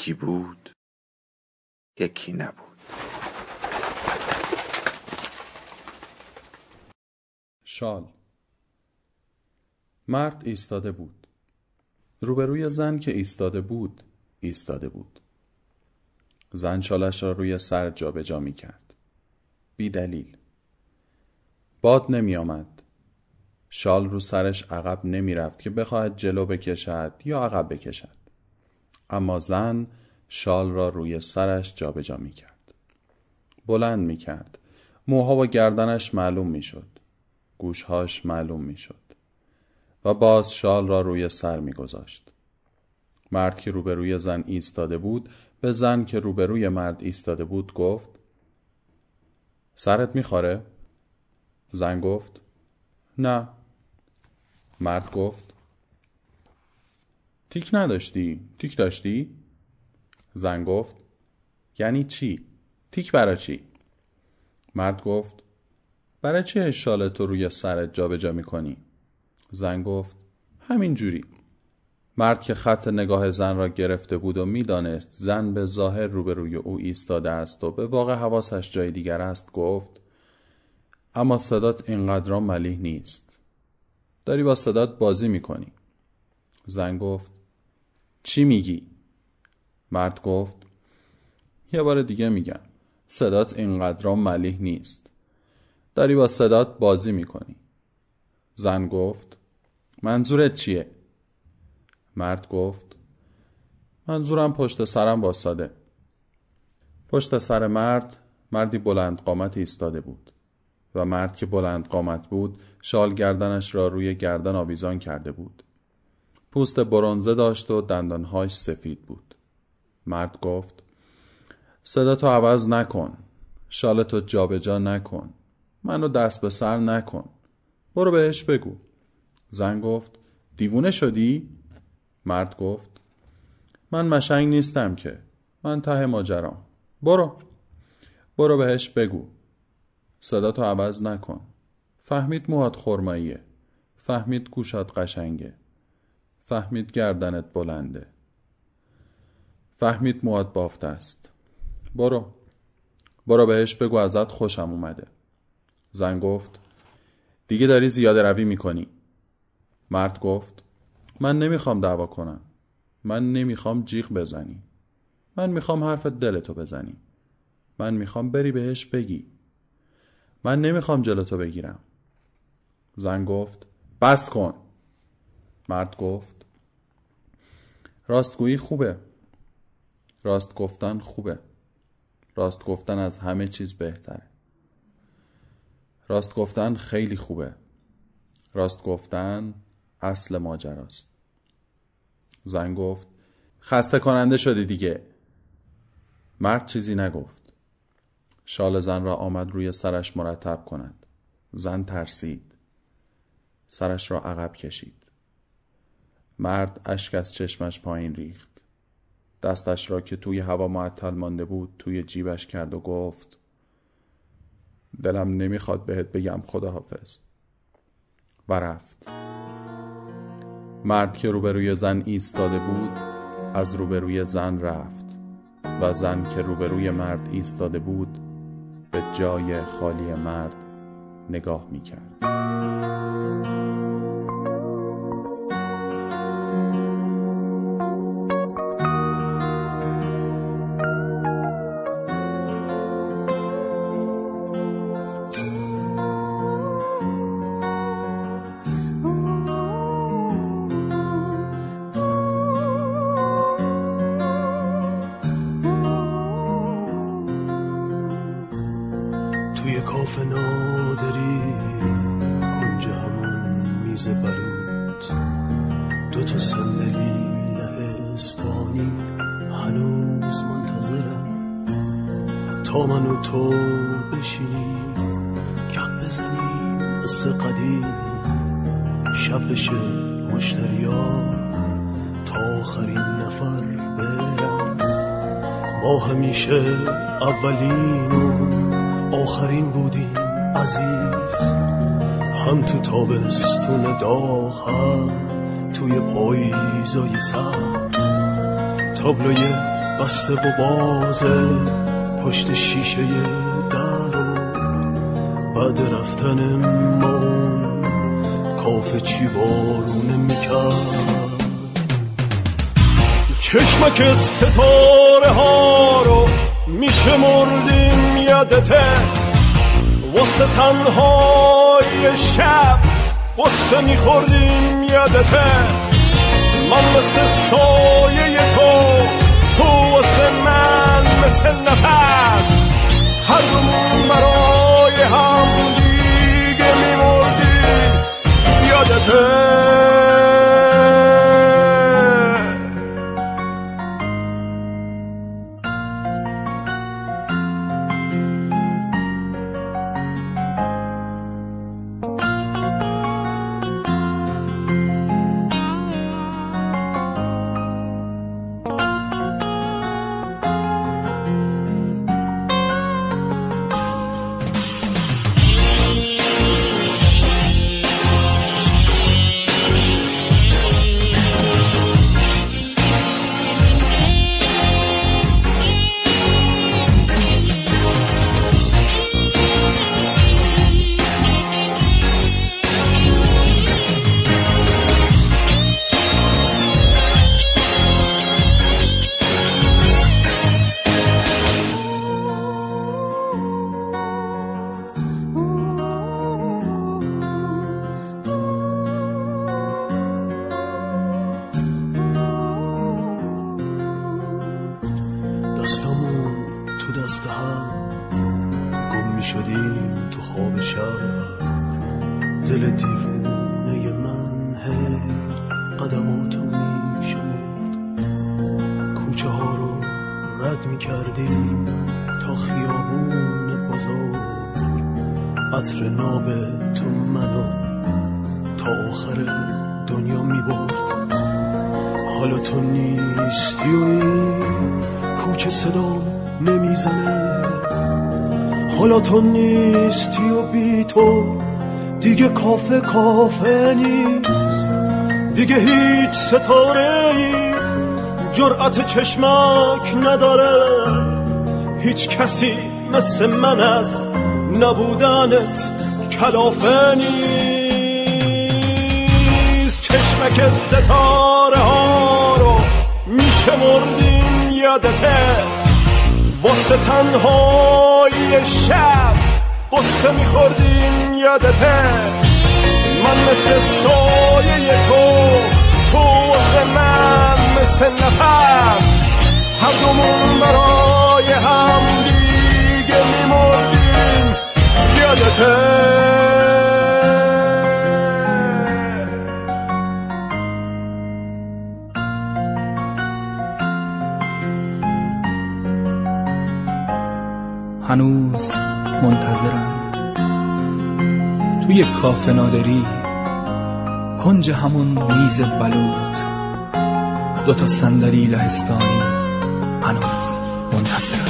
یکی بود یکی نبود. شال. مرد ایستاده بود. روبروی زن که ایستاده بود ایستاده بود. زن شالش را روی سر جابجا می کرد. بی دلیل. باد نمی آمد. شال رو سرش عقب نمی رفت که بخواهد جلو بکشد یا عقب بکشد. اما زن شال را روی سرش جابجا می کرد. بلند می کرد. موها و گردنش معلوم می شد. گوشهاش معلوم می شد. و باز شال را روی سر می گذاشت. مرد که روبروی زن ایستاده بود به زن که روبروی مرد ایستاده بود گفت سرت میخواره؟ زن گفت نه مرد گفت تیک نداشتی؟ تیک داشتی؟ زن گفت یعنی چی؟ تیک برا چی؟ مرد گفت برای چه شال تو روی سرت جابجا می‌کنی؟ زن گفت همین جوری مرد که خط نگاه زن را گرفته بود و می‌دانست زن به ظاهر روبروی او ایستاده است و به واقع حواسش جای دیگر است گفت اما صدات اینقدر ملیح نیست داری با صدات بازی می‌کنی زن گفت چی میگی؟ مرد گفت یه بار دیگه میگم صدات اینقدر ملیح نیست داری با صدات بازی می‌کنی زن گفت منظورت چیه؟ مرد گفت منظورم پشت سرم واساده پشت سر مرد مردی بلند قامت ایستاده بود و مرد که بلند قامت بود شال گردنش را روی گردن آویزان کرده بود پوست برونزه داشت و دندانهاش سفید بود. مرد گفت صداتو عوض نکن شالتو جابجا نکن منو دست به سر نکن برو بهش بگو. زن گفت دیوونه شدی؟ مرد گفت من مشنگ نیستم که من ته ماجرام. برو برو بهش بگو. صداتو عوض نکن. فهمید موهات خرماییه. فهمید گوشات قشنگه. فهمید گردنت بلنده. فهمید مواد بافته است. برو. برو بهش بگو ازت خوشم اومده. زن گفت دیگه داری زیاده روی می‌کنی. مرد گفت من نمی‌خوام دعوا کنم. من نمی‌خوام جیغ بزنی. من می‌خوام حرف دلتو بزنی. من می‌خوام بری بهش بگی. من نمی‌خوام جلوتو بگیرم. زن گفت بس کن. مرد گفت راستگویی خوبه. راست گفتن خوبه. راست گفتن از همه چیز بهتره. راست گفتن خیلی خوبه. راست گفتن اصل ماجراست. زن گفت خسته کننده شدی دیگه. مرد چیزی نگفت. شال زن را آمد روی سرش مرتب کند. زن ترسید. سرش را عقب کشید. مرد اشک از چشمش پایین ریخت. دستش را که توی هوا معطل مانده بود توی جیبش کرد و گفت دلم نمی‌خواد بهت بگم خداحافظ. و رفت. مرد که روبروی زن ایستاده بود از روبروی زن رفت. و زن که روبروی مرد ایستاده بود به جای خالی مرد نگاه می‌کرد. توی کاف نادری کنج همون میز بلود دو تا صندلی لهستانی هنوز منتظرم. تا من و تو بشینیم گپ بزنیم قصه قدیم. شب بشه مشتریا تا آخرین نفر برم. با همیشه اولین آخرین بودیم عزیز. هم تو تابستون داغ هم توی پاییزای سر تابلوی بسته و بازه پشت شیشه در و بعد رفتن ما کافه چی بارونه می‌کرد. چشمک ستاره ها رو میشه مردیم یادته. واسه تنهای شب قصه میخوردیم یادته. من مثل سایه تو تو واسه من مثل نفس. هر دومون برای هم دیگه میمردیم. یادته. هم گم می شدیم تو خواب شب دل دیوونه من هی قدماتو می شمرد. کوچه ها رو رد می کردیم تا خیابون بزرگ. عطر ناب تو منو تا آخر دنیا می برد. حالا تو نیستی و این کوچه صدا نمی‌زنه حالا تو نیستی و بی تو دیگه کافه کافه نیست. دیگه هیچ ستاره ای جرأت چشمک نداره. هیچ کسی مثل من از نبودنت کلافه نیست. چشمک ستاره ها رو میشمردیم یادته. واسه تنهای شب قصه میخوردیم یادته؟ من مثل سایه تو تو واسه من مثل نفس. هر دومون برای هم دیگه میمردیم یادته؟ هنوز منتظرم. توی کافه نادری کنج همون میز بلوط. دوتا صندلی لهستانی هنوز منتظرم.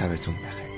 下回做你的黑